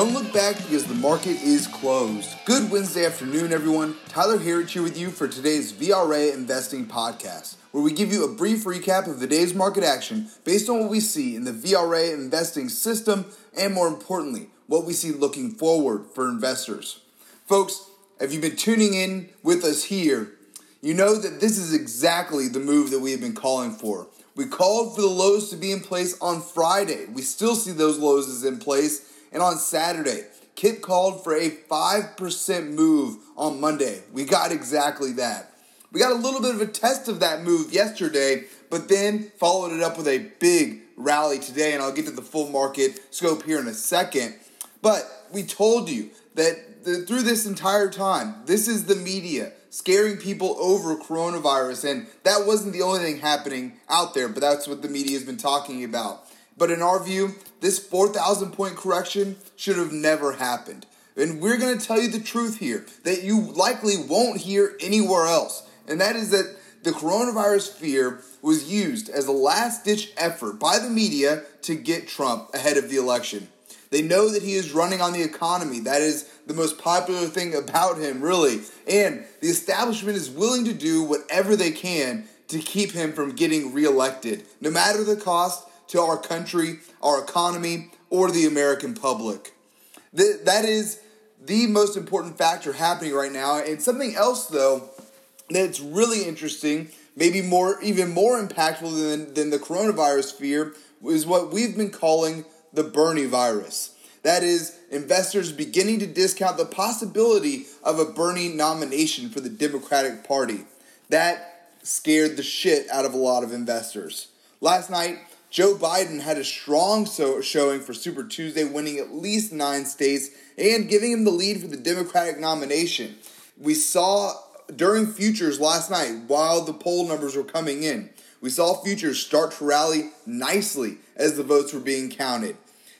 Don't look back because the market is closed. Good Wednesday afternoon, everyone. Tyler Herriage here with you for today's VRA Investing Podcast, where we give you a brief recap of the day's market action based on what we see in the VRA investing system and, more importantly, what we see looking forward for investors. Folks, if you've been tuning in with us here, you know that this is exactly the move that we have been calling for. We called for the lows to be in place on Friday. We still see those lows as in place. And on Saturday, Kip called for a 5% move on Monday. We got exactly that. We got a little bit of a test of that move yesterday, but then followed it up with a big rally today. And I'll get to the full market scope here in a second. But we told you that the, through this entire time, this is the media scaring people over coronavirus. And that wasn't the only thing happening out there, but that's what the media has been talking about. But in our view, this 4,000 point correction should have never happened. And we're going to tell you the truth here that you likely won't hear anywhere else. And that is that the coronavirus fear was used as a last ditch effort by the media to get Trump ahead of the election. They know that he is running on the economy. That is the most popular thing about him, really. And the establishment is willing to do whatever they can to keep him from getting reelected, no matter the cost to our country, our economy, or the American public. that is the most important factor happening right now. And something else, though, that's really interesting, maybe more, even more impactful than, than the coronavirus fear, is what we've been calling the Bernie virus. That is, investors beginning to discount the possibility of a Bernie nomination for the Democratic Party. That scared the shit out of a lot of investors. Last night, Joe Biden had a strong so- showing for Super Tuesday, winning at least nine states and giving him the lead for the Democratic nomination. We saw during futures last night, while the poll numbers were coming in, we saw futures start to rally nicely as the votes were being counted.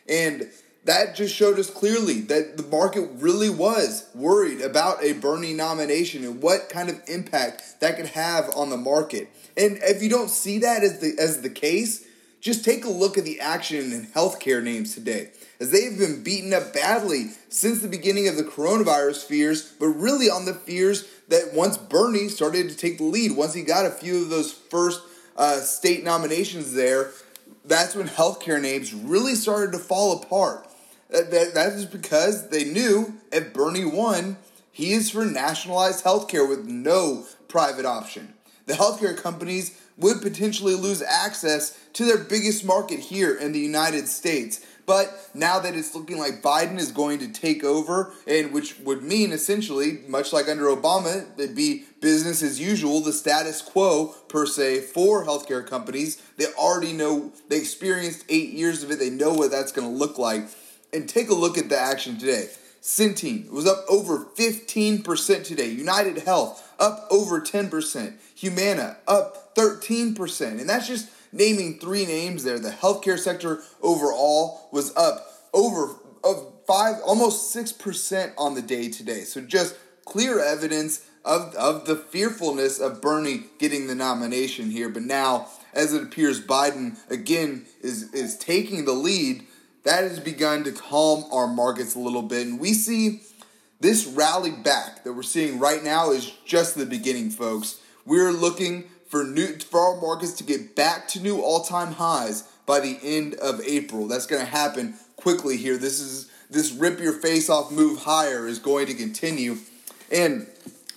And that just showed us clearly that the market really was worried about a Bernie nomination and what kind of impact that could have on the market. And if you don't see that as the as the case, just take a look at the action in healthcare names today, as they have been beaten up badly since the beginning of the coronavirus fears, but really on the fears that once Bernie started to take the lead, once he got a few of those first uh, state nominations there, that's when healthcare names really started to fall apart. That, that, that is because they knew if Bernie won, he is for nationalized healthcare with no private option. The healthcare companies would potentially lose access to their biggest market here in the United States. But now that it's looking like Biden is going to take over, and which would mean essentially, much like under Obama, it'd be business as usual, the status quo per se for healthcare companies. They already know, they experienced eight years of it, they know what that's going to look like and take a look at the action today. Centene was up over 15% today. United Health up over 10%. Humana up 13%. And that's just naming three names there. The healthcare sector overall was up over of five, almost 6% on the day today. So just clear evidence of, of the fearfulness of Bernie getting the nomination here. But now, as it appears, Biden again is, is taking the lead that has begun to calm our markets a little bit. And we see this rally back that we're seeing right now is just the beginning, folks. We're looking for new for our markets to get back to new all-time highs by the end of April. That's going to happen quickly here. This is this rip your face off move higher is going to continue. And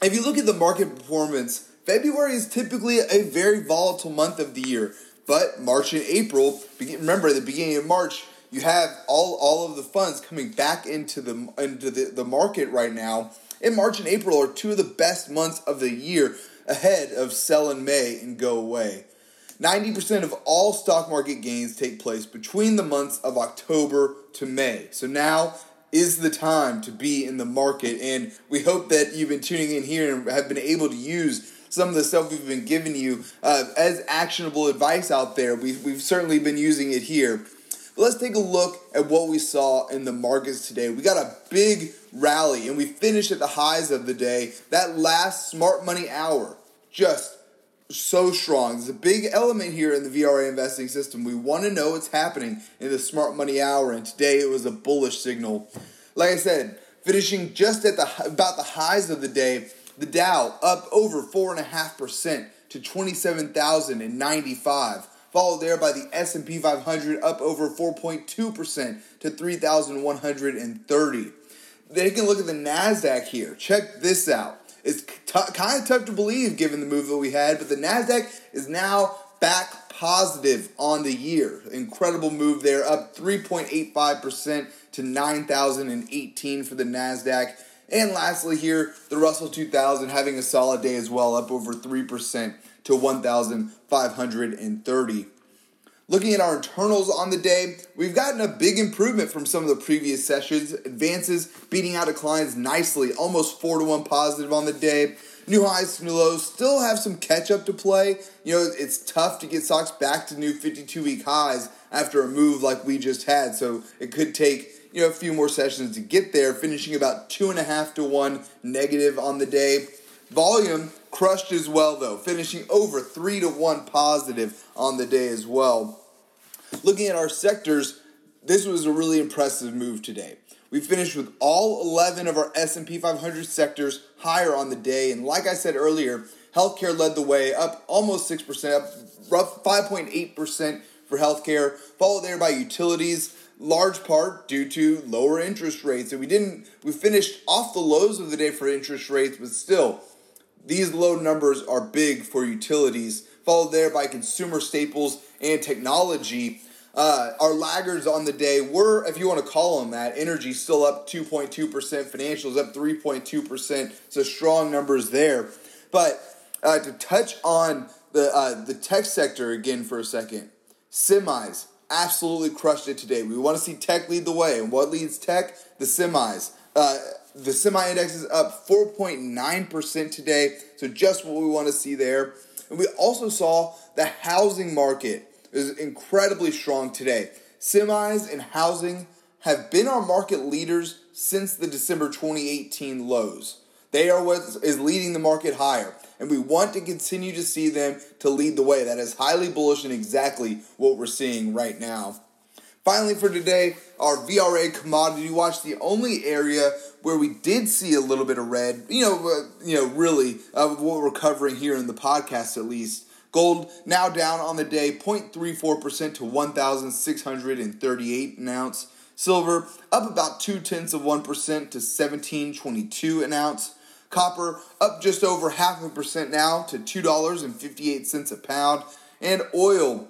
if you look at the market performance, February is typically a very volatile month of the year. But March and April, remember the beginning of March, you have all, all of the funds coming back into the into the, the market right now. In March and April are two of the best months of the year ahead of sell in May and go away. 90% of all stock market gains take place between the months of October to May. So now is the time to be in the market. And we hope that you've been tuning in here and have been able to use some of the stuff we've been giving you uh, as actionable advice out there. We've, we've certainly been using it here. But let's take a look at what we saw in the markets today. We got a big rally and we finished at the highs of the day. That last smart money hour just so strong. There's a big element here in the VRA investing system. We want to know what's happening in the smart money hour, and today it was a bullish signal. Like I said, finishing just at the about the highs of the day, the Dow up over four and a half percent to twenty seven thousand and ninety five. Followed there by the S&P 500 up over 4.2% to 3,130. Taking can look at the NASDAQ here. Check this out. It's t- kind of tough to believe given the move that we had, but the NASDAQ is now back positive on the year. Incredible move there, up 3.85% to 9,018 for the NASDAQ. And lastly, here, the Russell 2000 having a solid day as well, up over 3% to 1,530. Looking at our internals on the day, we've gotten a big improvement from some of the previous sessions. Advances beating out declines nicely, almost 4 to 1 positive on the day. New highs, new lows, still have some catch up to play. You know, it's tough to get stocks back to new 52 week highs after a move like we just had, so it could take you know a few more sessions to get there, finishing about two and a half to one negative on the day. Volume crushed as well, though, finishing over 3 to 1 positive on the day as well. Looking at our sectors, this was a really impressive move today. We finished with all 11 of our S&P 500 sectors higher on the day, and like I said earlier, healthcare led the way, up almost 6%, up rough 5.8% for healthcare, followed there by utilities, large part due to lower interest rates. And we didn't we finished off the lows of the day for interest rates, but still these low numbers are big for utilities, followed there by consumer staples and technology. Uh, our laggards on the day were, if you want to call them that, energy still up 2.2%, financials up 3.2%, so strong numbers there. But uh, to touch on the, uh, the tech sector again for a second, semis absolutely crushed it today. We want to see tech lead the way. And what leads tech? The semis. Uh, the semi index is up 4.9% today, so just what we want to see there. And we also saw the housing market is incredibly strong today. Semis and housing have been our market leaders since the December 2018 lows. They are what is leading the market higher, and we want to continue to see them to lead the way. That is highly bullish and exactly what we're seeing right now. Finally, for today, our VRA commodity watch, the only area where we did see a little bit of red, you know, uh, you know, really uh, what we're covering here in the podcast at least. Gold now down on the day 0.34% to 1,638 an ounce. Silver up about two tenths of 1% to 1722 an ounce. Copper up just over half a percent now to $2.58 a pound. And oil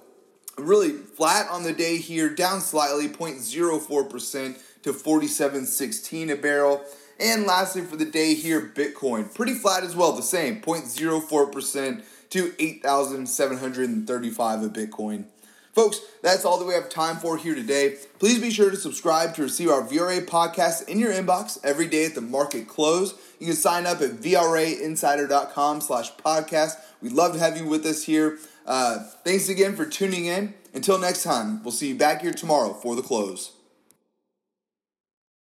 really flat on the day here, down slightly, 0.04% to 47.16 a barrel. And lastly, for the day here, Bitcoin pretty flat as well, the same 0.04% to 8,735 a Bitcoin. Folks, that's all that we have time for here today. Please be sure to subscribe to receive our VRA podcast in your inbox every day at the market close. You can sign up at VRAinsider.com slash podcast. We'd love to have you with us here. Uh, thanks again for tuning in. Until next time, we'll see you back here tomorrow for the close.